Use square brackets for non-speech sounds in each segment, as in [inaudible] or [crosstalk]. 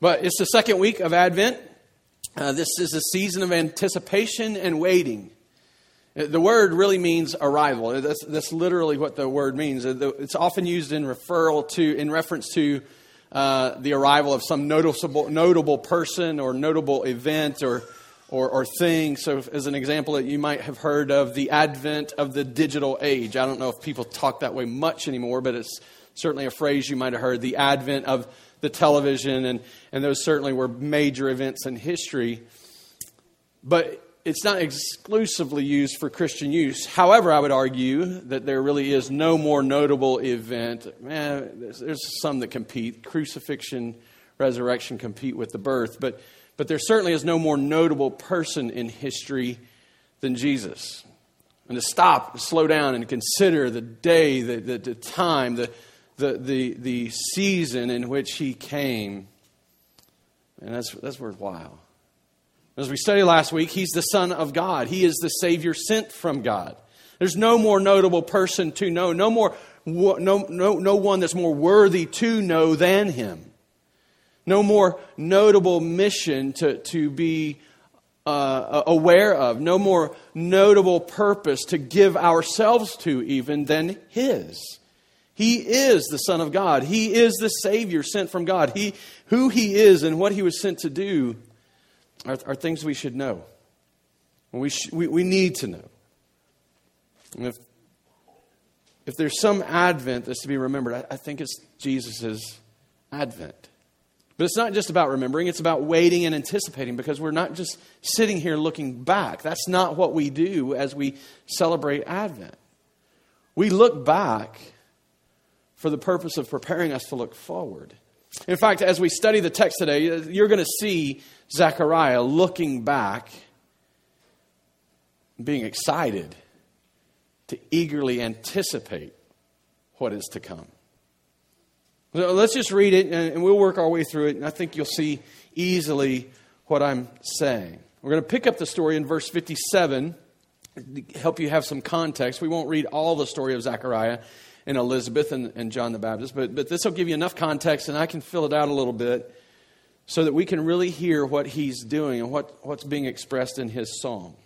But it's the second week of Advent. Uh, this is a season of anticipation and waiting. Uh, the word really means arrival. That's, that's literally what the word means. Uh, it's often used in referral to, in reference to uh, the arrival of some noticeable, notable person or notable event or, or, or thing. So, as an example, that you might have heard of the advent of the digital age. I don't know if people talk that way much anymore, but it's certainly a phrase you might have heard. The advent of the television, and, and those certainly were major events in history. But it's not exclusively used for Christian use. However, I would argue that there really is no more notable event. There's, there's some that compete. Crucifixion, resurrection compete with the birth. But, but there certainly is no more notable person in history than Jesus. And to stop, slow down, and consider the day, the, the, the time, the, the, the, the season in which he came. And that's, that's worthwhile. As we studied last week, he's the Son of God. He is the Savior sent from God. There's no more notable person to know, no, more, no, no, no one that's more worthy to know than him. No more notable mission to, to be uh, aware of, no more notable purpose to give ourselves to, even than his. He is the Son of God. He is the Savior sent from God. He, who He is and what He was sent to do are, are things we should know. We, sh- we, we need to know. And if, if there's some advent that's to be remembered, I, I think it's Jesus' advent. But it's not just about remembering, it's about waiting and anticipating because we're not just sitting here looking back. That's not what we do as we celebrate Advent. We look back for the purpose of preparing us to look forward. In fact, as we study the text today, you're going to see Zechariah looking back, being excited to eagerly anticipate what is to come. So let's just read it and we'll work our way through it, and I think you'll see easily what I'm saying. We're going to pick up the story in verse 57 to help you have some context. We won't read all the story of Zechariah and Elizabeth and, and John the Baptist, but, but this will give you enough context, and I can fill it out a little bit so that we can really hear what he's doing and what, what's being expressed in his song.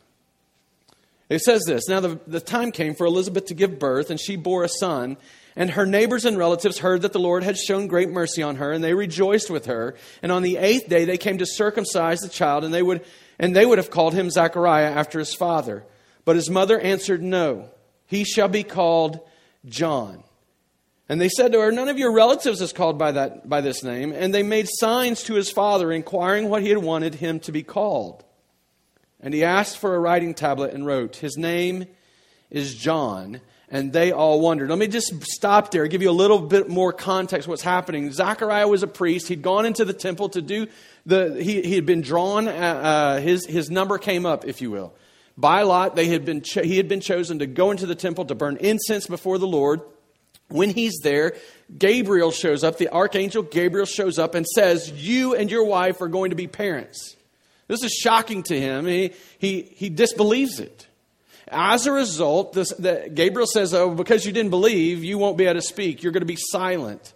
It says this Now the, the time came for Elizabeth to give birth, and she bore a son. And her neighbors and relatives heard that the Lord had shown great mercy on her, and they rejoiced with her. And on the eighth day they came to circumcise the child, and they would, and they would have called him Zechariah after his father. But his mother answered, No, he shall be called John. And they said to her, None of your relatives is called by, that, by this name. And they made signs to his father, inquiring what he had wanted him to be called. And he asked for a writing tablet and wrote, His name is John. And they all wondered. Let me just stop there, give you a little bit more context what's happening. Zechariah was a priest. He'd gone into the temple to do the, he, he had been drawn, uh, uh his, his number came up, if you will. By lot, they had been cho- he had been chosen to go into the temple to burn incense before the Lord. When he's there, Gabriel shows up, the archangel Gabriel shows up and says, You and your wife are going to be parents. This is shocking to him. He, he, he disbelieves it. As a result, this, the, Gabriel says, Oh, because you didn't believe, you won't be able to speak. You're going to be silent.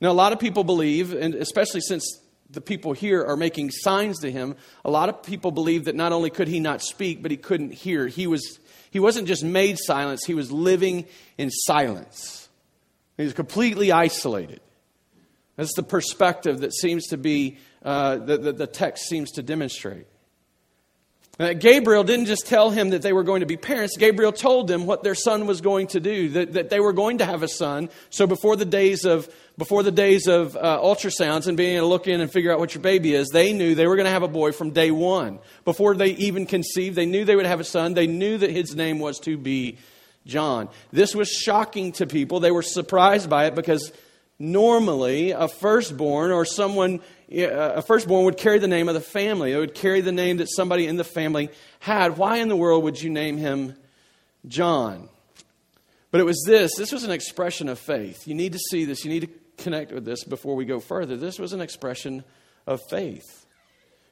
Now, a lot of people believe, and especially since the people here are making signs to him, a lot of people believe that not only could he not speak, but he couldn't hear. He, was, he wasn't just made silence, he was living in silence. He was completely isolated. That's the perspective that seems to be, uh, that the, the text seems to demonstrate. Uh, Gabriel didn't just tell him that they were going to be parents. Gabriel told them what their son was going to do, that, that they were going to have a son. So before the days of, before the days of uh, ultrasounds and being able to look in and figure out what your baby is, they knew they were going to have a boy from day one. Before they even conceived, they knew they would have a son. They knew that his name was to be John. This was shocking to people. They were surprised by it because normally a firstborn or someone a firstborn would carry the name of the family. It would carry the name that somebody in the family had. Why in the world would you name him John? But it was this this was an expression of faith. You need to see this, you need to connect with this before we go further. This was an expression of faith.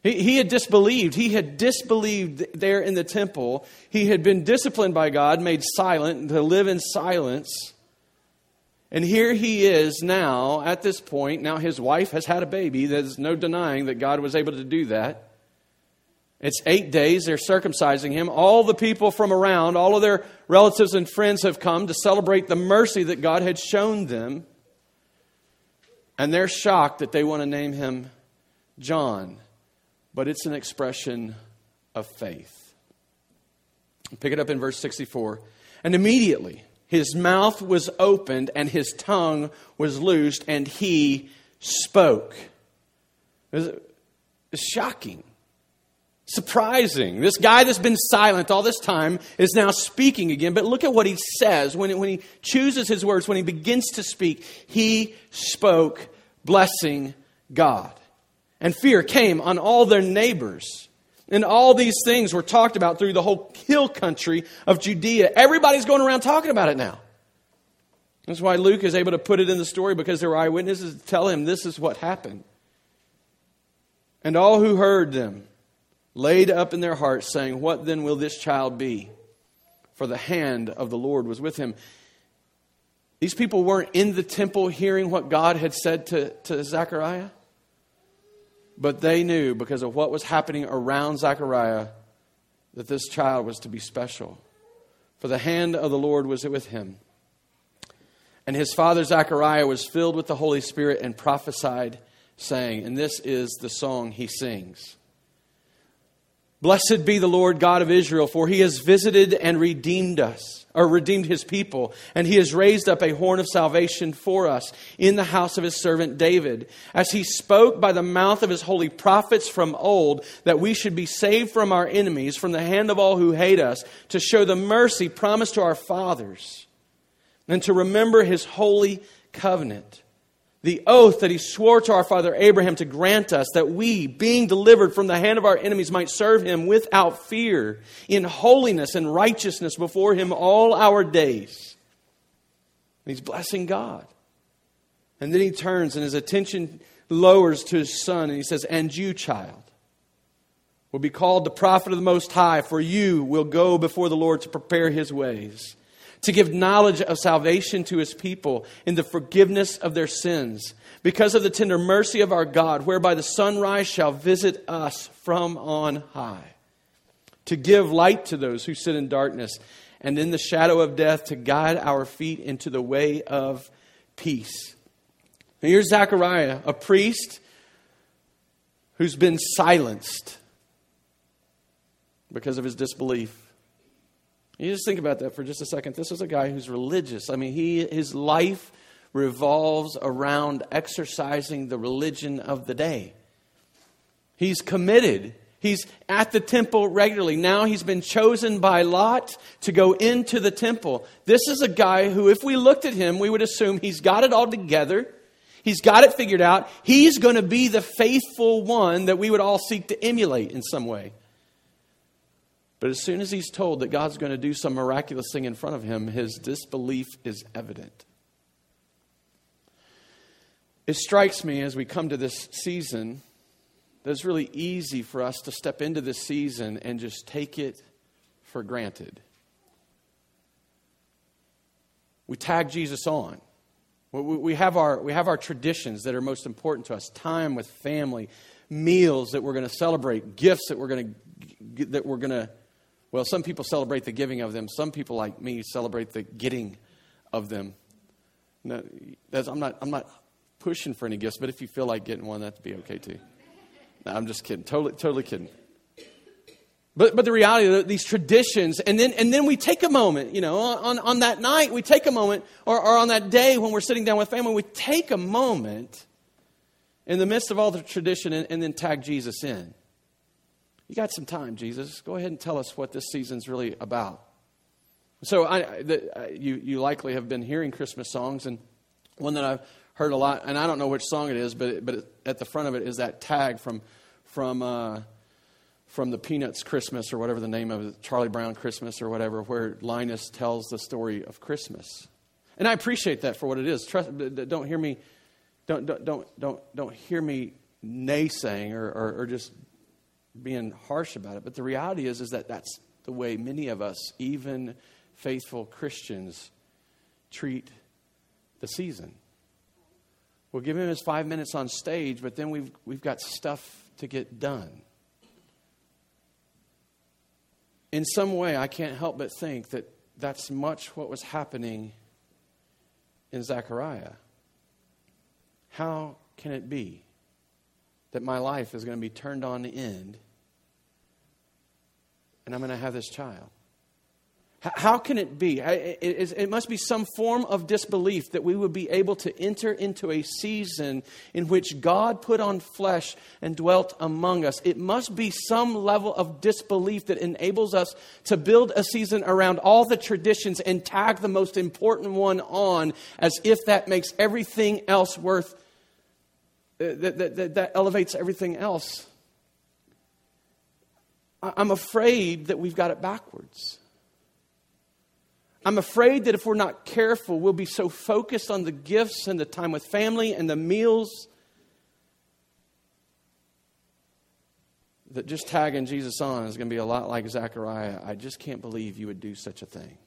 He, he had disbelieved. He had disbelieved there in the temple. He had been disciplined by God, made silent, to live in silence. And here he is now at this point. Now his wife has had a baby. There's no denying that God was able to do that. It's eight days. They're circumcising him. All the people from around, all of their relatives and friends have come to celebrate the mercy that God had shown them. And they're shocked that they want to name him John. But it's an expression of faith. Pick it up in verse 64. And immediately his mouth was opened and his tongue was loosed and he spoke. It was shocking surprising. This guy that's been silent all this time is now speaking again. But look at what he says when, when he chooses his words, when he begins to speak. He spoke, blessing God. And fear came on all their neighbors. And all these things were talked about through the whole hill country of Judea. Everybody's going around talking about it now. That's why Luke is able to put it in the story because there were eyewitnesses to tell him this is what happened. And all who heard them laid up in their hearts, saying, What then will this child be? For the hand of the Lord was with him. These people weren't in the temple hearing what God had said to, to Zechariah, but they knew because of what was happening around Zechariah that this child was to be special. For the hand of the Lord was with him. And his father Zechariah was filled with the Holy Spirit and prophesied, saying, and this is the song he sings. Blessed be the Lord God of Israel, for he has visited and redeemed us, or redeemed his people, and he has raised up a horn of salvation for us in the house of his servant David, as he spoke by the mouth of his holy prophets from old, that we should be saved from our enemies, from the hand of all who hate us, to show the mercy promised to our fathers, and to remember his holy covenant the oath that he swore to our father Abraham to grant us that we, being delivered from the hand of our enemies, might serve him without fear, in holiness and righteousness before him all our days. And he's blessing God. And then he turns and his attention lowers to his son and he says, And you, child, will be called the prophet of the Most High, for you will go before the Lord to prepare his ways to give knowledge of salvation to his people in the forgiveness of their sins, because of the tender mercy of our God, whereby the sunrise shall visit us from on high, to give light to those who sit in darkness, and in the shadow of death, to guide our feet into the way of peace. And here's Zechariah, a priest who's been silenced because of his disbelief. You just think about that for just a second. This is a guy who's religious. I mean, he, his life revolves around exercising the religion of the day. He's committed. He's at the temple regularly. Now he's been chosen by Lot to go into the temple. This is a guy who, if we looked at him, we would assume he's got it all together. He's got it figured out. He's going to be the faithful one that we would all seek to emulate in some way. But as soon as he's told that God's going to do some miraculous thing in front of him, his disbelief is evident. It strikes me as we come to this season that it's really easy for us to step into this season and just take it for granted. We tag Jesus on. We have, our, we have our traditions that are most important to us time with family, meals that we're going to celebrate, gifts that we're going to, that we're going to well, some people celebrate the giving of them. Some people, like me, celebrate the getting of them. I'm, not, I'm not pushing for any gifts, but if you feel like getting one, that'd be okay too. No, I'm just kidding. Totally, totally kidding. But, but the reality of these traditions, and then, and then we take a moment, you know, on, on that night, we take a moment, or, or on that day when we're sitting down with family, we take a moment in the midst of all the tradition and, and then tag Jesus in. You got some time, Jesus. Go ahead and tell us what this season's really about. So, I, the, you, you likely have been hearing Christmas songs, and one that I've heard a lot, and I don't know which song it is, but, but at the front of it is that tag from, from, uh, from the Peanuts Christmas, or whatever the name of it, Charlie Brown Christmas, or whatever, where Linus tells the story of Christmas. And I appreciate that for what it is. Trust, don't hear me, don't, don't, don't, don't, don't hear me naysaying or, or, or just being harsh about it, but the reality is, is that that's the way many of us, even faithful Christians, treat the season. We'll give him his five minutes on stage, but then we've, we've got stuff to get done. In some way, I can't help but think that that's much what was happening in Zechariah. How can it be that my life is going to be turned on end and I'm going to have this child? How can it be? It must be some form of disbelief that we would be able to enter into a season in which God put on flesh and dwelt among us. It must be some level of disbelief that enables us to build a season around all the traditions and tag the most important one on as if that makes everything else worth, uh, that, that, that, that elevates everything else. I'm afraid that we've got it backwards. I'm afraid that if we're not careful, we'll be so focused on the gifts and the time with family and the meals that just tagging Jesus on is going to be a lot like Zechariah. I just can't believe you would do such a thing.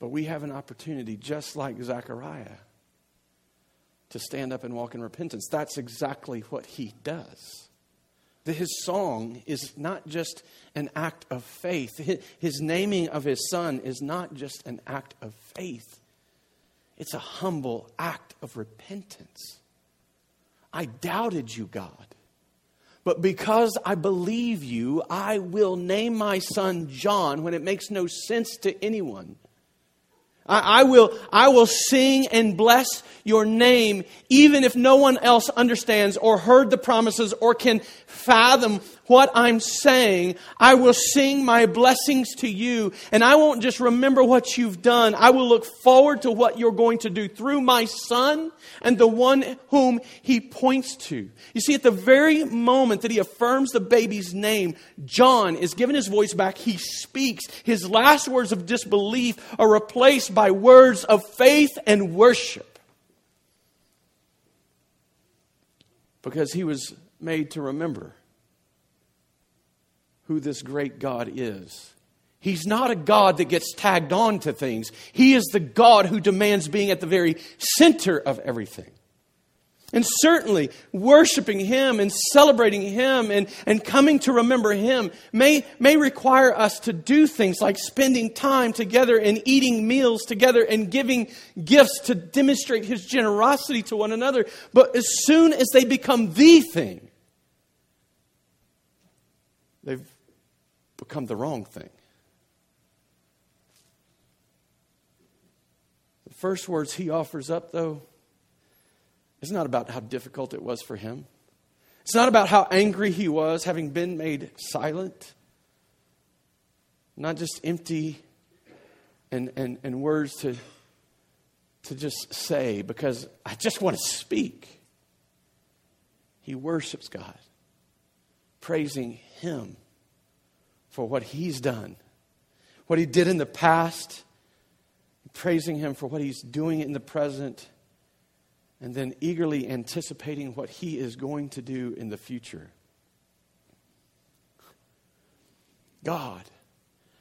But we have an opportunity, just like Zechariah, to stand up and walk in repentance. That's exactly what he does that his song is not just an act of faith. His naming of his son is not just an act of faith, it's a humble act of repentance. I doubted you, God. But because I believe you, I will name my son John when it makes no sense to anyone. I, I, will, I will sing and bless your name, even if no one else understands or heard the promises or can fathom what I'm saying. I will sing my blessings to you, and I won't just remember what you've done. I will look forward to what you're going to do through my son and the one whom he points to. You see, at the very moment that he affirms the baby's name, John is given his voice back. He speaks. His last words of disbelief are replaced by words of faith and worship. Because he was made to remember who this great God is. He's not a God that gets tagged on to things. He is the God who demands being at the very center of everything. And certainly, worshiping Him and celebrating Him and, and coming to remember Him may, may require us to do things like spending time together and eating meals together and giving gifts to demonstrate His generosity to one another. But as soon as they become the thing, they've become the wrong thing. The first words He offers up, though, it's not about how difficult it was for him. It's not about how angry he was having been made silent. Not just empty and, and, and words to, to just say because I just want to speak. He worships God, praising Him for what He's done, what He did in the past, praising Him for what He's doing in the present and then eagerly anticipating what he is going to do in the future. God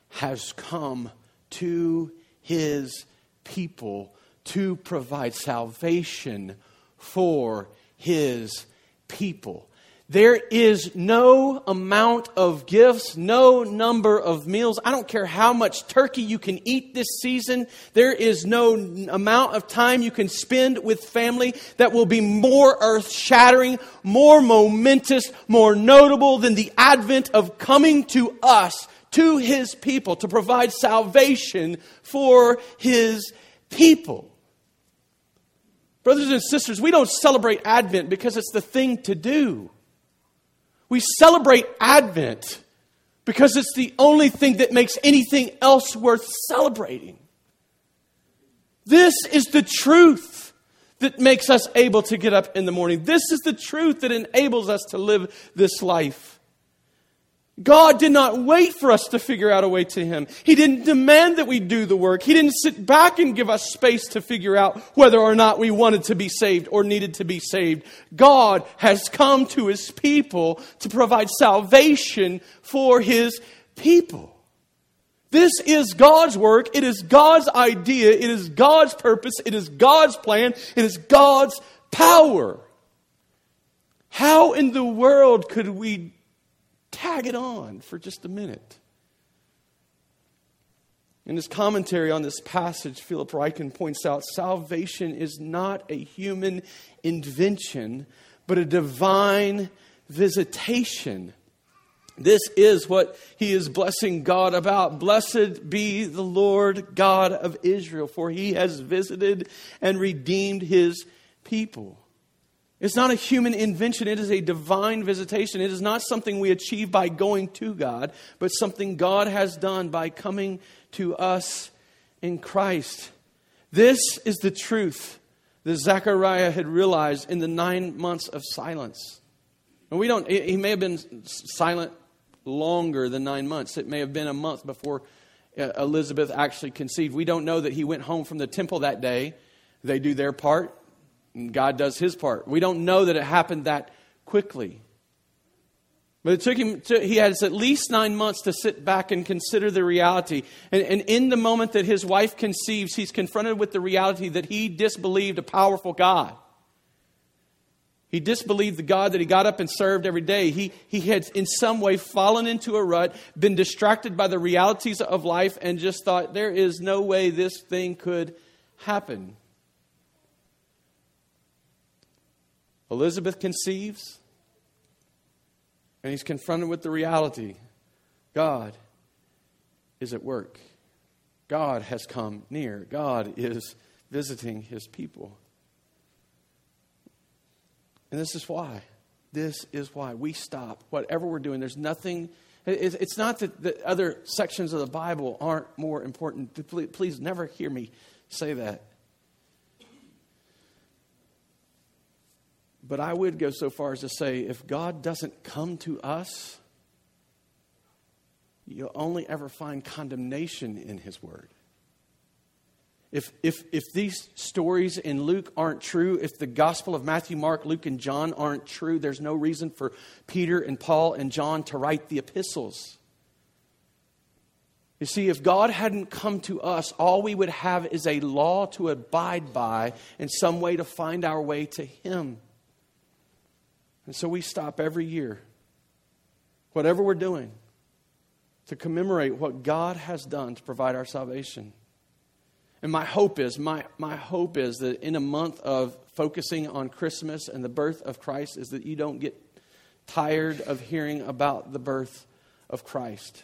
has come to his people to provide salvation for his people. There is no amount of gifts, no number of meals. I don't care how much turkey you can eat this season. There is no amount of time you can spend with family that will be more earth shattering, more momentous, more notable than the advent of coming to us, to his people, to provide salvation for his people. Brothers and sisters, we don't celebrate Advent because it's the thing to do. We celebrate Advent because it's the only thing that makes anything else worth celebrating. This is the truth that makes us able to get up in the morning. This is the truth that enables us to live this life. God did not wait for us to figure out a way to Him. He didn't demand that we do the work. He didn't sit back and give us space to figure out whether or not we wanted to be saved or needed to be saved. God has come to His people to provide salvation for His people. This is God's work. It is God's idea. It is God's purpose. It is God's plan. It is God's power. How in the world could we tag it on for just a minute? In his commentary on this passage, Philip Ryken points out salvation is not a human invention, but a divine visitation. This is what he is blessing God about. Blessed be the Lord God of Israel, for he has visited and redeemed his people. It's not a human invention, it is a divine visitation. It is not something we achieve by going to God, but something God has done by coming to us in Christ. This is the truth that Zechariah had realized in the nine months of silence. And we don't, he may have been silent longer than nine months. It may have been a month before uh, Elizabeth actually conceived. We don't know that he went home from the temple that day. They do their part. God does his part. We don't know that it happened that quickly. But it took him, to, he has at least nine months to sit back and consider the reality. And, and in the moment that his wife conceives, he's confronted with the reality that he disbelieved a powerful God. He disbelieved the God that he got up and served every day. He, he had, in some way, fallen into a rut, been distracted by the realities of life, and just thought, there is no way this thing could happen. Elizabeth conceives, and he's confronted with the reality God is at work. God has come near. God is visiting his people. And this is why. This is why we stop. Whatever we're doing, there's nothing. It's not that the other sections of the Bible aren't more important. Please never hear me say that. But I would go so far as to say if God doesn't come to us, you'll only ever find condemnation in His Word. If, if, if these stories in Luke aren't true, if the Gospel of Matthew, Mark, Luke, and John aren't true, there's no reason for Peter and Paul and John to write the epistles. You see, if God hadn't come to us, all we would have is a law to abide by and some way to find our way to Him. And so we stop every year, whatever we're doing, to commemorate what God has done to provide our salvation. And my hope is, my, my hope is that in a month of focusing on Christmas and the birth of Christ, is that you don't get tired of hearing about the birth of Christ.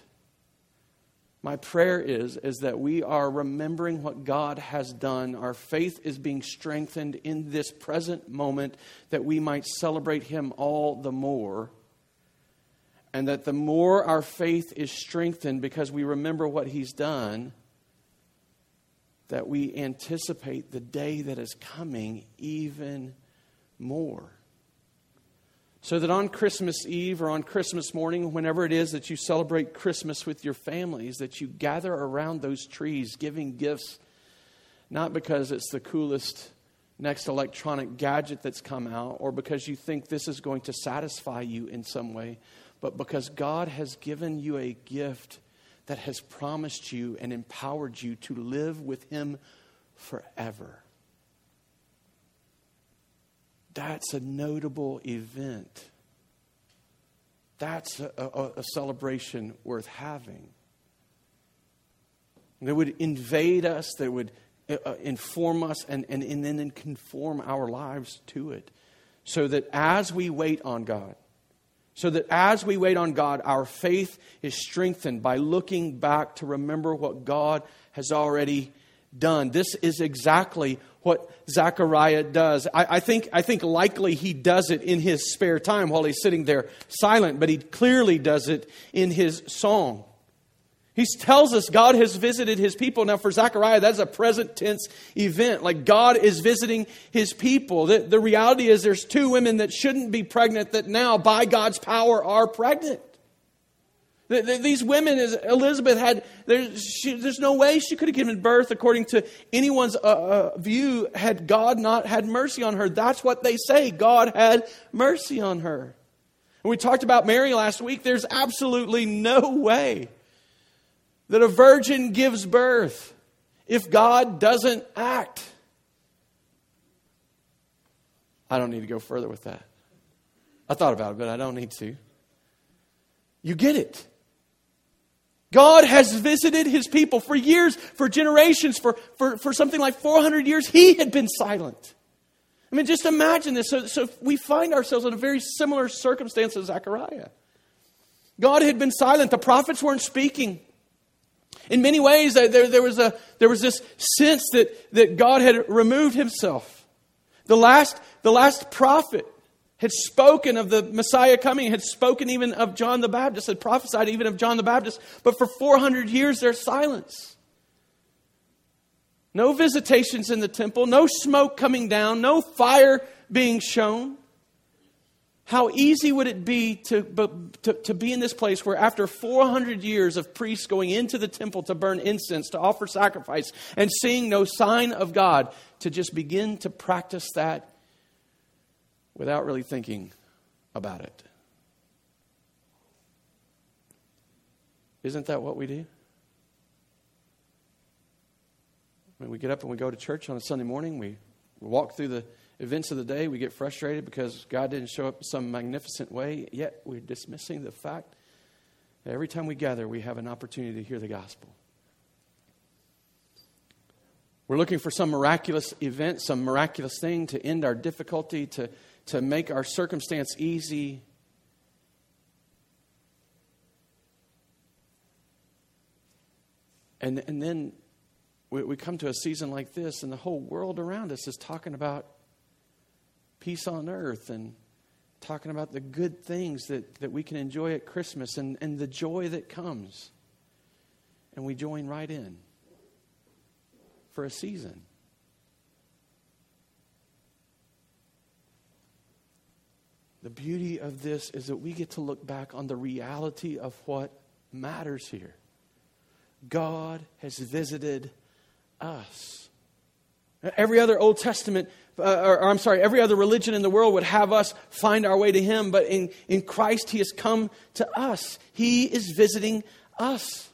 My prayer is, is that we are remembering what God has done. Our faith is being strengthened in this present moment that we might celebrate Him all the more. And that the more our faith is strengthened because we remember what He's done, that we anticipate the day that is coming even more. So that on Christmas Eve or on Christmas morning, whenever it is that you celebrate Christmas with your families, that you gather around those trees giving gifts, not because it's the coolest next electronic gadget that's come out or because you think this is going to satisfy you in some way, but because God has given you a gift that has promised you and empowered you to live with Him forever. That's a notable event. That's a, a, a celebration worth having. That would invade us, that would uh, uh, inform us, and, and, and then conform our lives to it. So that as we wait on God, so that as we wait on God, our faith is strengthened by looking back to remember what God has already done. This is exactly what Zechariah does. I, I, think, I think likely he does it in his spare time while he's sitting there silent, but he clearly does it in his song. He tells us God has visited his people. Now, for Zechariah, that's a present tense event. Like God is visiting his people. The, the reality is there's two women that shouldn't be pregnant that now, by God's power, are pregnant. These women, Elizabeth had, there's, she, there's no way she could have given birth according to anyone's uh, uh, view had God not had mercy on her. That's what they say. God had mercy on her. And we talked about Mary last week. There's absolutely no way that a virgin gives birth if God doesn't act. I don't need to go further with that. I thought about it, but I don't need to. You get it. God has visited his people for years, for generations, for, for, for something like 400 years. He had been silent. I mean, just imagine this. So, so we find ourselves in a very similar circumstance as Zechariah. God had been silent, the prophets weren't speaking. In many ways, there, there, was, a, there was this sense that, that God had removed himself. The last, the last prophet had spoken of the Messiah coming, had spoken even of John the Baptist, had prophesied even of John the Baptist, but for 400 years there's silence. No visitations in the temple, no smoke coming down, no fire being shown. How easy would it be to, to, to, be in this place where, after 400 years of priests going into the temple to burn incense, to offer sacrifice, and seeing no sign of God, to just begin to practice that without really thinking about it? Isn't that what we do? I mean, we get up and we go to church on a Sunday morning, we walk through the events of the day, we get frustrated because God didn't show up some magnificent way, yet we're dismissing the fact that every time we gather, we have an opportunity to hear the gospel. We're looking for some miraculous event, some miraculous thing to end our difficulty, to, to make our circumstance easy. And, and then we, we come to a season like this, and the whole world around us is talking about peace on earth and talking about the good things that, that we can enjoy at Christmas and, and the joy that comes. And we join right in for a season. The beauty of this is that we get to look back on the reality of what matters here. God has visited us. Every other Old Testament uh, or, or, I'm sorry, every other religion in the world would have us find our way to Him, but in, in Christ, He has come to us. He is visiting us.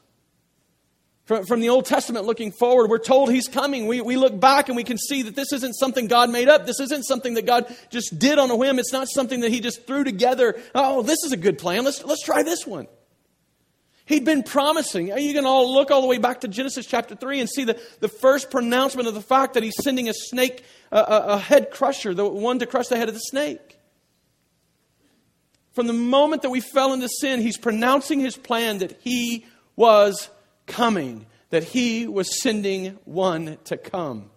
From, from the Old Testament looking forward, we're told He's coming. We, we look back and we can see that this isn't something God made up. This isn't something that God just did on a whim. It's not something that He just threw together. Oh, this is a good plan. Let's, let's try this one. He'd been promising. You can all look all the way back to Genesis chapter 3 and see the, the first pronouncement of the fact that he's sending a snake, a, a, a head crusher, the one to crush the head of the snake. From the moment that we fell into sin, he's pronouncing his plan that he was coming, that he was sending one to come.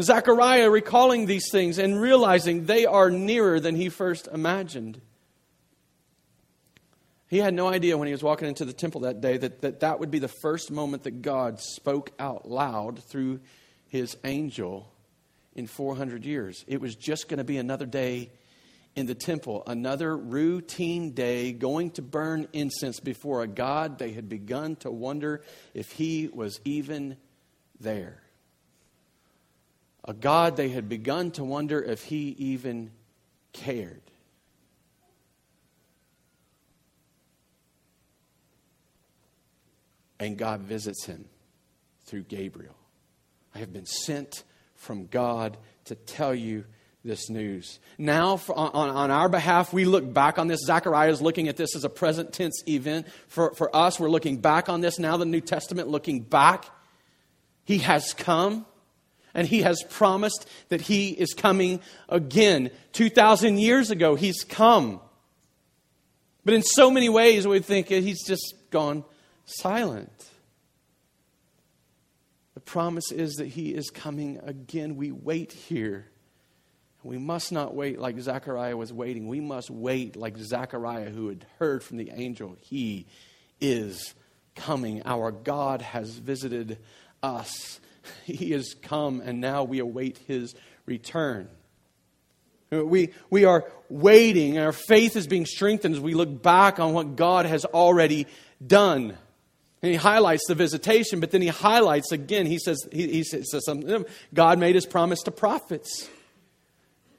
Zechariah recalling these things and realizing they are nearer than he first imagined. He had no idea when he was walking into the temple that day that, that that would be the first moment that God spoke out loud through his angel in 400 years. It was just going to be another day in the temple, another routine day going to burn incense before a God they had begun to wonder if he was even there. A God they had begun to wonder if he even cared. and God visits him through Gabriel. I have been sent from God to tell you this news. Now, for, on, on our behalf, we look back on this. Zechariah is looking at this as a present tense event. For, for us, we're looking back on this. Now, the New Testament looking back. He has come and he has promised that he is coming again. 2,000 years ago, he's come. But in so many ways, we think he's just gone silent. The promise is that he is coming again. We wait here. We must not wait like Zechariah was waiting. We must wait like Zechariah, who had heard from the angel. He is coming. Our God has visited us. [laughs] He has come, and now we await his return. We, we are waiting, and our faith is being strengthened as we look back on what God has already done. And he highlights the visitation, but then he highlights again, he says, he, he says something. God made his promise to prophets.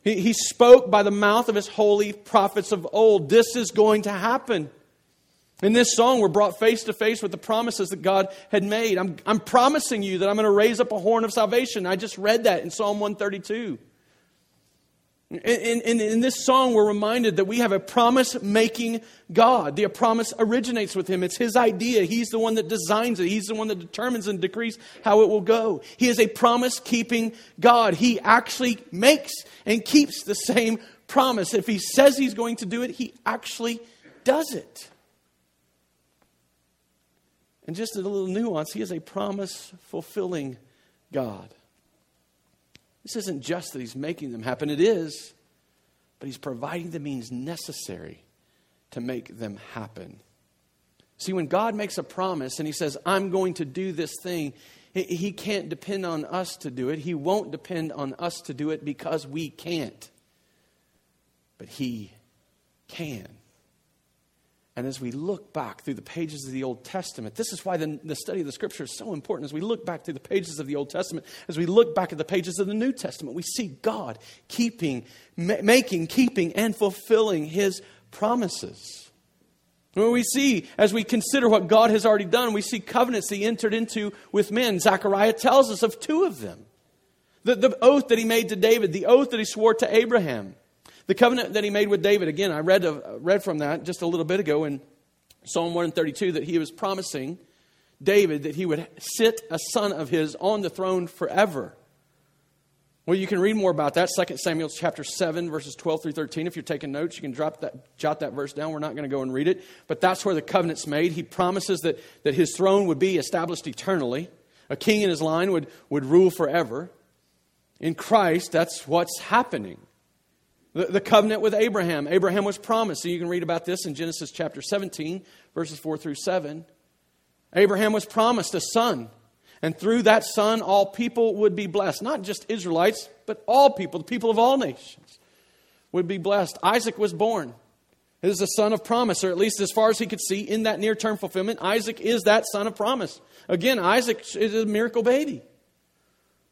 He, he spoke by the mouth of his holy prophets of old. This is going to happen. In this song, we're brought face to face with the promises that God had made. I'm, I'm promising you that I'm going to raise up a horn of salvation. I just read that in Psalm 132. In, in, in, this song, we're reminded that we have a promise making God. The promise originates with Him. It's His idea. He's the one that designs it, He's the one that determines and decrees how it will go. He is a promise keeping God. He actually makes and keeps the same promise. If He says He's going to do it, He actually does it. And just a little nuance, he is a promise fulfilling God. This isn't just that he's making them happen, it is, but he's providing the means necessary to make them happen. See, when God makes a promise and he says, I'm going to do this thing, he can't depend on us to do it. He won't depend on us to do it because we can't. But he can. And as we look back through the pages of the Old Testament, this is why the, the, study of the Scripture is so important. As we look back through the pages of the Old Testament, as we look back at the pages of the New Testament, we see God keeping, ma- making, keeping, and fulfilling His promises. When we see, as we consider what God has already done, we see covenants He entered into with men. Zechariah tells us of two of them the, the oath that He made to David, the oath that He swore to Abraham. The covenant that he made with David, again, I read, uh, read from that just a little bit ago in Psalm 132 that he was promising David that he would sit a son of his on the throne forever. Well, you can read more about that. 2 Samuel chapter 7, verses 12 through 13. If you're taking notes, you can drop that, jot that verse down. We're not going to go and read it. But that's where the covenant's made. He promises that, that his throne would be established eternally. A king in his line would, would rule forever. In Christ, that's what's happening. The, the covenant with Abraham. Abraham was promised. So you can read about this in Genesis chapter 17, verses 4 through 7. Abraham was promised a son. And through that son, all people would be blessed. Not just Israelites, but all people, the people of all nations would be blessed. Isaac was born. He is the son of promise, or at least as far as he could see in that near term fulfillment, Isaac is that son of promise. Again, Isaac is a miracle baby.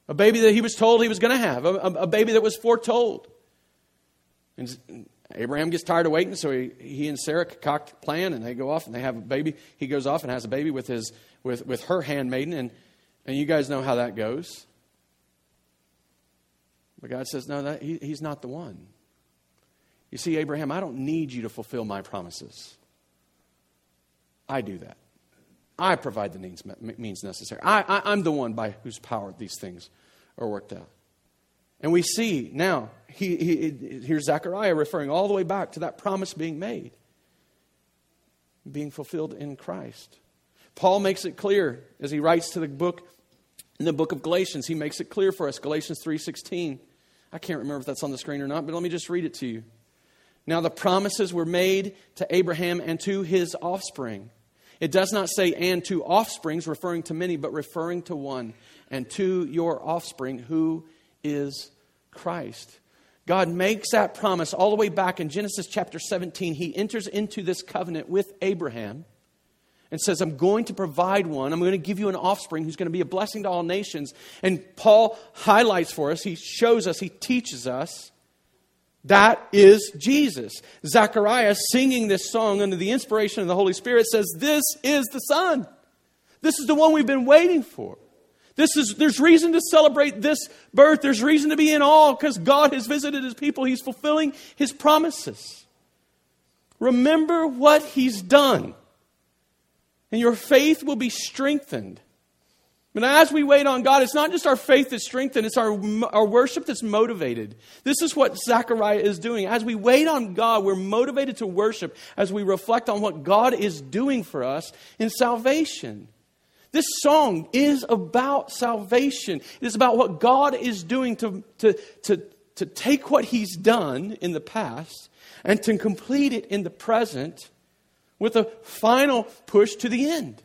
A baby that he was told he was going to have, a, a baby that was foretold. And Abraham gets tired of waiting, so he, he and Sarah concoct a plan, and they go off and they have a baby. He goes off and has a baby with, his, with, with her handmaiden, and, and you guys know how that goes. But God says, no, that, he, he's not the one. You see, Abraham, I don't need you to fulfill my promises. I do that. I provide the means, means necessary. I, I, I'm the one by whose power these things are worked out. And we see now, he, he, here's Zechariah referring all the way back to that promise being made, being fulfilled in Christ. Paul makes it clear as he writes to the book, in the book of Galatians, he makes it clear for us, Galatians 3.16. I can't remember if that's on the screen or not, but let me just read it to you. Now the promises were made to Abraham and to his offspring. It does not say and to offsprings, referring to many, but referring to one, and to your offspring, who is Christ. God makes that promise all the way back in Genesis chapter 17. He enters into this covenant with Abraham and says, I'm going to provide one. I'm going to give you an offspring who's going to be a blessing to all nations. And Paul highlights for us, he shows us, he teaches us that is Jesus. Zechariah, singing this song under the inspiration of the Holy Spirit, says, This is the Son. This is the one we've been waiting for. This is, there's reason to celebrate this birth. There's reason to be in awe because God has visited his people. He's fulfilling his promises. Remember what he's done, and your faith will be strengthened. But as we wait on God, it's not just our faith that's strengthened, it's our, our worship that's motivated. This is what Zechariah is doing. As we wait on God, we're motivated to worship as we reflect on what God is doing for us in salvation. This song is about salvation. It is about what God is doing to, to, to, to take what He's done in the past and to complete it in the present with a final push to the end.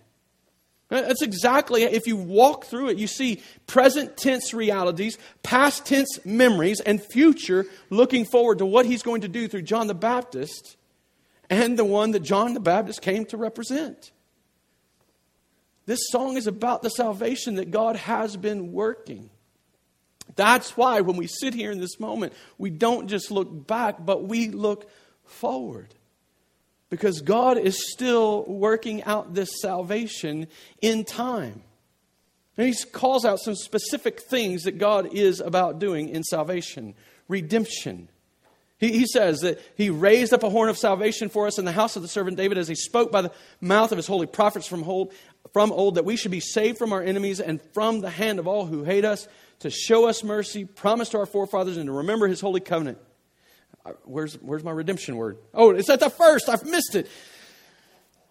That's exactly, if you walk through it, you see present tense realities, past tense memories, and future looking forward to what he's going to do through John the Baptist and the one that John the Baptist came to represent. This song is about the salvation that God has been working. That's why when we sit here in this moment, we don't just look back, but we look forward. because God is still working out this salvation in time. And he calls out some specific things that God is about doing in salvation redemption. He, he says that he raised up a horn of salvation for us in the house of the servant David as he spoke by the mouth of his holy prophets from old, from old that we should be saved from our enemies and from the hand of all who hate us, to show us mercy, promise to our forefathers, and to remember his holy covenant uh, where's, where's my redemption word? Oh, it's at the first. I've missed it.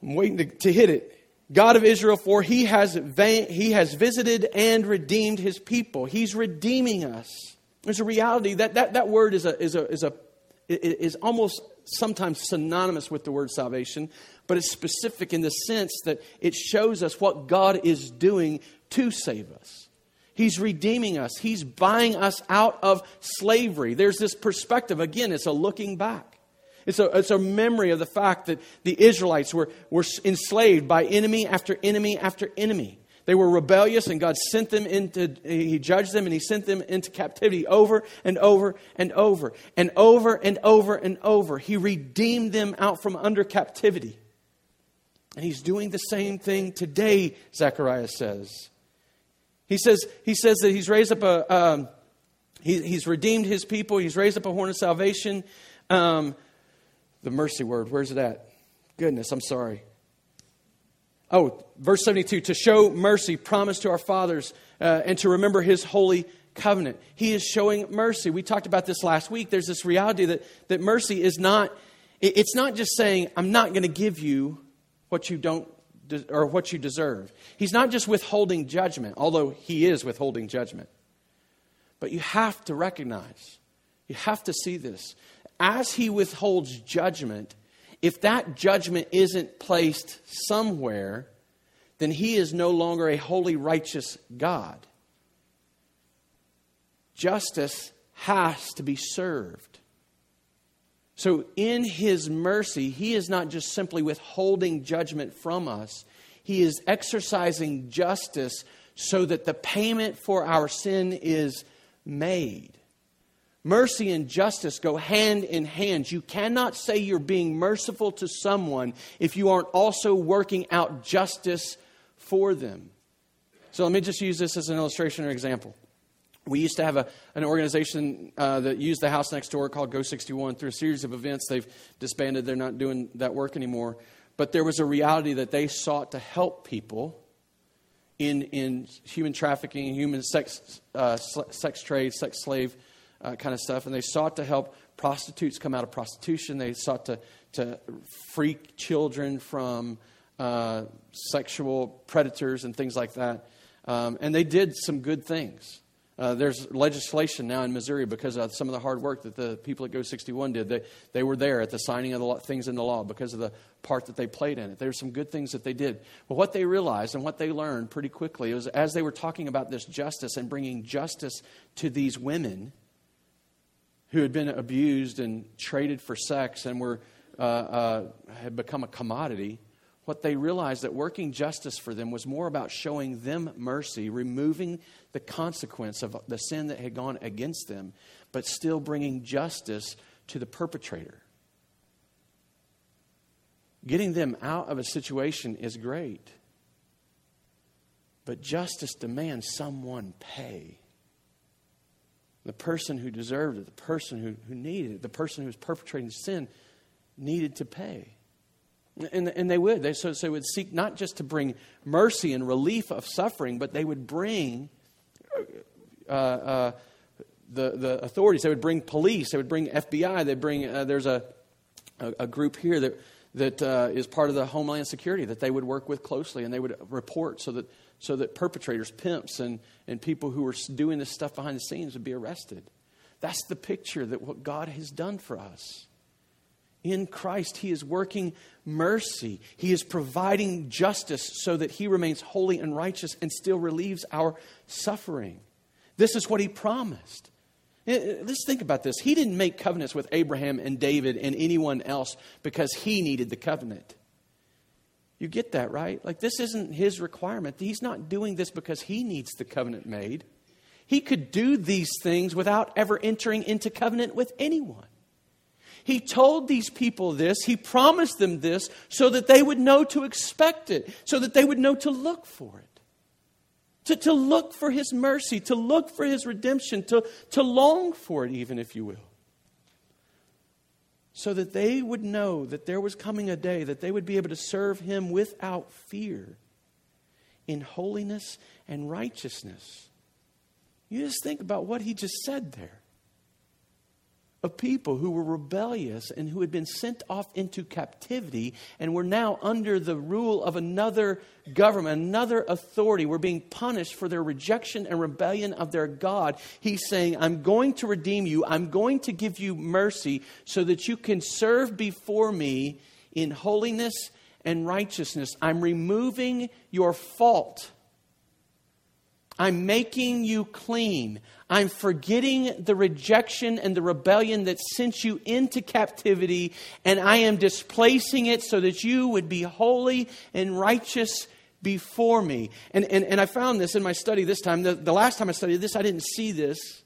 I'm waiting to, to hit it. God of Israel, for he has, va- he has visited and redeemed his people. He's redeeming us. There's a reality that that, that word is, a, is, a, is, a, is almost sometimes synonymous with the word salvation, but it's specific in the sense that it shows us what God is doing to save us. He's redeeming us. He's buying us out of slavery. There's this perspective. Again, it's a looking back. It's a, it's a memory of the fact that the Israelites were, were enslaved by enemy after enemy after enemy. They were rebellious, and God sent them into, He judged them, and He sent them into captivity over and over and over and over and over and over. He redeemed them out from under captivity. And He's doing the same thing today, Zechariah says. He says, he says that he's raised up a, um, he, he's redeemed his people. He's raised up a horn of salvation. Um, the mercy word, where's it at? Goodness, I'm sorry. Oh, verse 72 to show mercy promised to our fathers uh, and to remember his holy covenant. He is showing mercy. We talked about this last week. There's this reality that, that mercy is not, it's not just saying, I'm not going to give you what you don't or what you deserve. He's not just withholding judgment, although he is withholding judgment. But you have to recognize, you have to see this. As he withholds judgment, if that judgment isn't placed somewhere, then he is no longer a holy, righteous God. Justice has to be served. So, in his mercy, he is not just simply withholding judgment from us, he is exercising justice so that the payment for our sin is made. Mercy and justice go hand in hand. You cannot say you're being merciful to someone if you aren't also working out justice for them. So let me just use this as an illustration or example. We used to have a, an organization uh, that used the house next door called Go 61. Through a series of events, they've disbanded. They're not doing that work anymore. But there was a reality that they sought to help people in, in human trafficking, human sex, uh, sex trade, sex slave uh, kind of stuff. And they sought to help prostitutes come out of prostitution. They sought to, to free children from uh, sexual predators and things like that. Um, and they did some good things. Uh, there's legislation now in Missouri because of some of the hard work that the people at Go 61 did. They, they were there at the signing of the law, things in the law because of the part that they played in it. There were some good things that they did. But what they realized and what they learned pretty quickly was as they were talking about this justice and bringing justice to these women who had been abused and traded for sex and were, uh, uh, had become a commodity, what they realized that working justice for them was more about showing them mercy, removing the consequence of the sin that had gone against them, but still bringing justice to the perpetrator. Getting them out of a situation is great, but justice demands someone pay. The person who deserved it, the person who, who needed it, the person who was perpetrating sin needed to pay. And, and they would. They, so, so they would seek not just to bring mercy and relief of suffering, but they would bring uh, uh, the, the authorities. They would bring police. They would bring FBI. They bring, uh, there's a, a, a, group here that, that uh, is part of the Homeland Security that they would work with closely and they would report so that, so that perpetrators, pimps, and, and people who were doing this stuff behind the scenes would be arrested. That's the picture that what God has done for us. In Christ, He is working mercy. He is providing justice so that He remains holy and righteous and still relieves our suffering. This is what He promised. Eh, eh, let's think about this. He didn't make covenants with Abraham and David and anyone else because He needed the covenant. You get that, right? Like, this isn't His requirement. He's not doing this because He needs the covenant made. He could do these things without ever entering into covenant with anyone. He told these people this, he promised them this so that they would know to expect it, so that they would know to look for it. To, to look for his mercy, to look for his redemption, to, to long for it, even if you will. So that they would know that there was coming a day that they would be able to serve him without fear in holiness and righteousness. You just think about what he just said there of people who were rebellious and who had been sent off into captivity and were now under the rule of another government, another authority, were being punished for their rejection and rebellion of their God. He's saying, I'm going to redeem you, I'm going to give you mercy so that you can serve before me in holiness and righteousness. I'm removing your fault. I'm making you clean. I'm forgetting the rejection and the rebellion that sent you into captivity, and I am displacing it so that you would be holy and righteous before me. And, and, and I found this in my study this time. The, the last time I studied this, I didn't see this.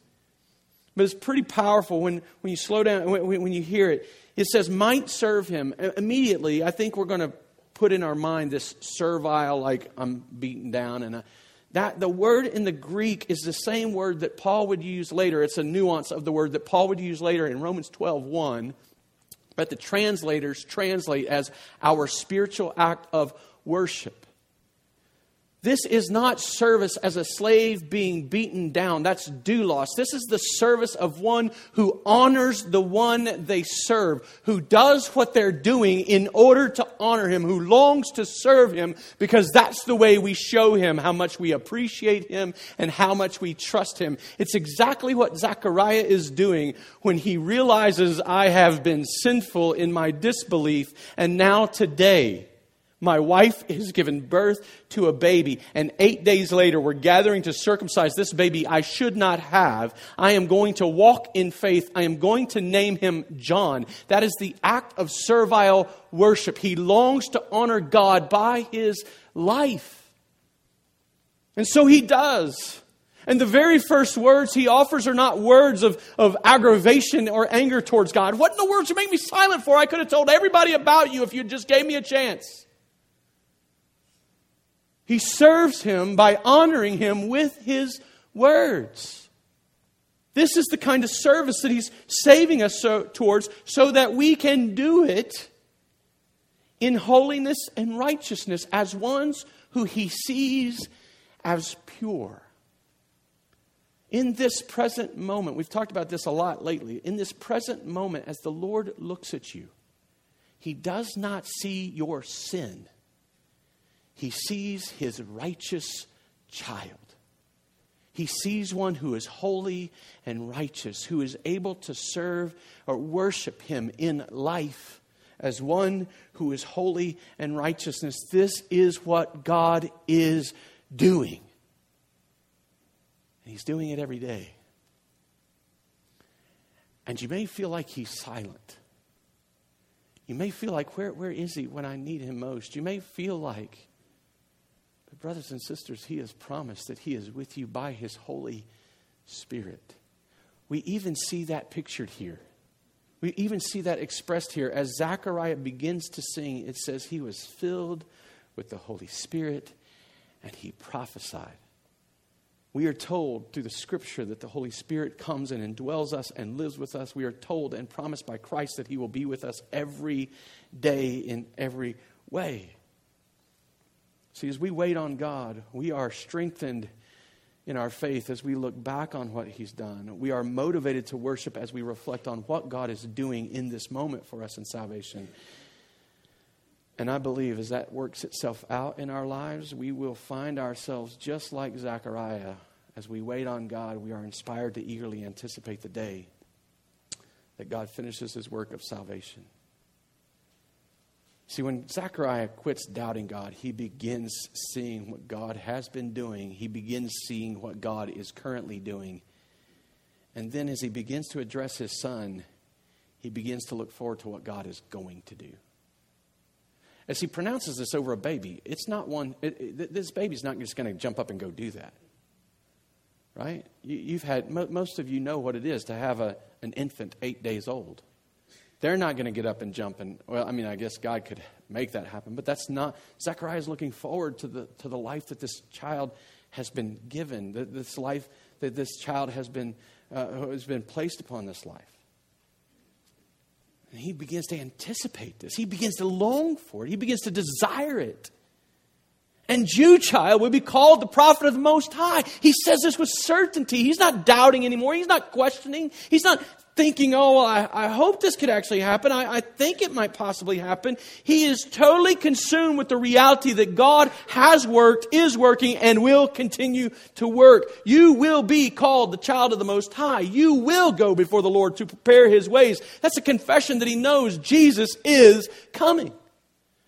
But it's pretty powerful when, when you slow down, when, when you hear it. It says, might serve him. Immediately, I think we're going to put in our mind this servile, like I'm beaten down and I, that the word in the Greek is the same word that Paul would use later. It's a nuance of the word that Paul would use later in Romans 12 1. But the translators translate as our spiritual act of worship. This is not service as a slave being beaten down. That's doulos. This is the service of one who honors the one they serve, who does what they're doing in order to honor him, who longs to serve him because that's the way we show him how much we appreciate him and how much we trust him. It's exactly what Zechariah is doing when he realizes I have been sinful in my disbelief and now today my wife has given birth to a baby, and eight days later, we're gathering to circumcise this baby I should not have. I am going to walk in faith. I am going to name him John. That is the act of servile worship. He longs to honor God by his life. And so he does. And the very first words he offers are not words of, of aggravation or anger towards God. What in the world you make me silent for? I could have told everybody about you if you just gave me a chance. He serves him by honoring him with his words. This is the kind of service that he's saving us so, towards so that we can do it in holiness and righteousness as ones who he sees as pure. In this present moment, we've talked about this a lot lately. In this present moment, as the Lord looks at you, he does not see your sin he sees his righteous child. He sees one who is holy and righteous, who is able to serve or worship him in life as one who is holy and righteousness. This is what God is doing. And he's doing it every day. And you may feel like he's silent. You may feel like, where, where is he when I need him most? You may feel like brothers and sisters, He has promised that He is with you by His Holy Spirit. We even see that pictured here. We even see that expressed here. As Zechariah begins to sing, it says, He was filled with the Holy Spirit and He prophesied. We are told through the scripture that the Holy Spirit comes and indwells us and lives with us. We are told and promised by Christ that He will be with us every day in every way. See, as we wait on God, we are strengthened in our faith as we look back on what He's done. We are motivated to worship as we reflect on what God is doing in this moment for us in salvation. And I believe as that works itself out in our lives, we will find ourselves just like Zechariah. As we wait on God, we are inspired to eagerly anticipate the day that God finishes His work of salvation. See, when Zechariah quits doubting God, he begins seeing what God has been doing. He begins seeing what God is currently doing. And then, as he begins to address his son, he begins to look forward to what God is going to do. As he pronounces this over a baby, it's not one, it, it, this baby's not just going to jump up and go do that. Right? You, have had, most of you know what it is to have a, an infant eight days old. They're not going to get up and jump and, well, I mean, I guess God could make that happen, but that's not. Zechariah is looking forward to the, to the life that this child has been given, this life that this child has been, uh, has been placed upon this life. And he begins to anticipate this. He begins to long for it. He begins to desire it. And you, child, will be called the prophet of the Most High. He says this with certainty. He's not doubting anymore. He's not questioning. He's not thinking, oh, well, I, I hope this could actually happen. I, I think it might possibly happen. He is totally consumed with the reality that God has worked, is working, and will continue to work. You will be called the child of the Most High. You will go before the Lord to prepare His ways. That's a confession that He knows Jesus is coming.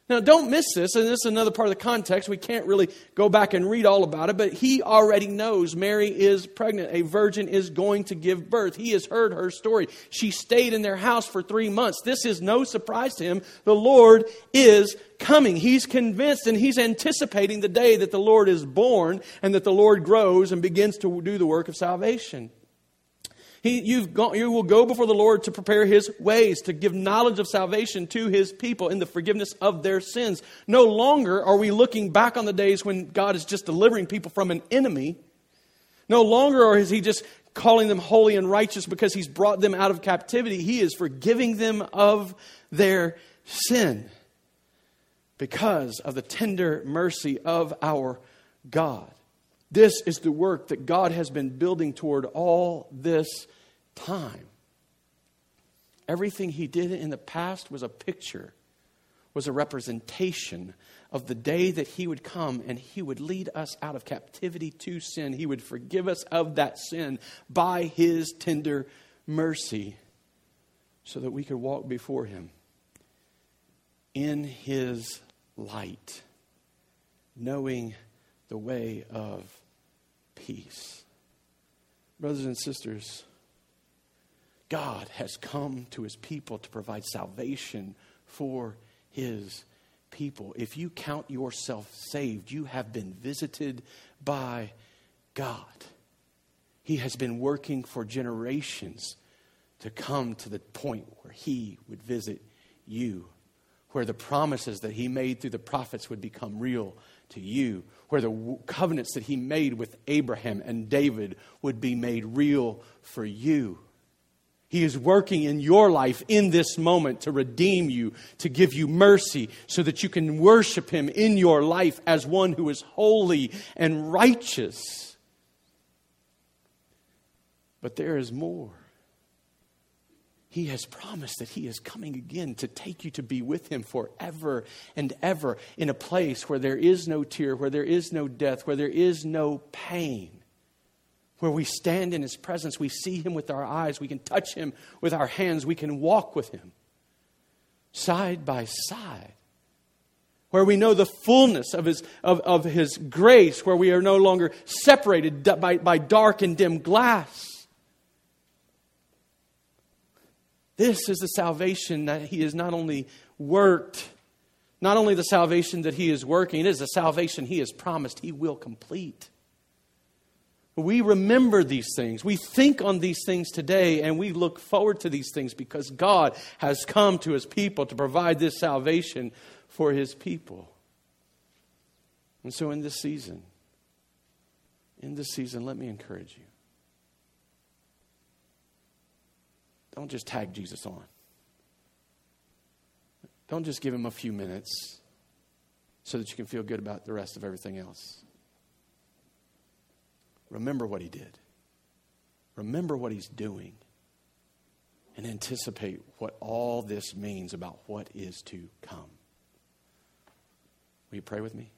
Now, don't miss this, and this is another part of the context. We can't really go back and read all about it, but he already knows Mary is pregnant. A virgin is going to give birth. He has heard her story. She stayed in their house for three months. This is no surprise to him. The Lord is coming. He's convinced and he's anticipating the day that the Lord is born and that the Lord grows and begins to do the work of salvation. He, you've gone, you will go before the Lord to prepare his ways, to give knowledge of salvation to his people in the forgiveness of their sins. No longer are we looking back on the days when God is just delivering people from an enemy. No longer is he just calling them holy and righteous because he's brought them out of captivity. He is forgiving them of their sin because of the tender mercy of our God. This is the work that God has been building toward all this time. Everything he did in the past was a picture, was a representation of the day that he would come and he would lead us out of captivity to sin. He would forgive us of that sin by his tender mercy so that we could walk before him in his light, knowing the way of peace. Brothers and sisters, God has come to his people to provide salvation for his people. If you count yourself saved, you have been visited by God. He has been working for generations to come to the point where he would visit you, where the promises that he made through the prophets would become real to you, where the covenants that he made with Abraham and David would be made real for you. He is working in your life in this moment to redeem you, to give you mercy, so that you can worship Him in your life as one who is holy and righteous. But there is more. He has promised that He is coming again to take you to be with Him forever and ever in a place where there is no tear, where there is no death, where there is no pain. Where we stand in His presence, we see Him with our eyes, we can touch Him with our hands, we can walk with Him side by side. Where we know the fullness of His, of, of his grace, where we are no longer separated by, by dark and dim glass This is the salvation that He has not only worked, not only the salvation that He is working, it is the salvation He has promised He will complete. We remember these things. We think on these things today, and we look forward to these things because God has come to His people to provide this salvation for His people. And so, in this season, in this season, let me encourage you. Don't just tag Jesus on. Don't just give him a few minutes so that you can feel good about the rest of everything else. Remember what he did. Remember what he's doing. And anticipate what all this means about what is to come. Will you pray with me?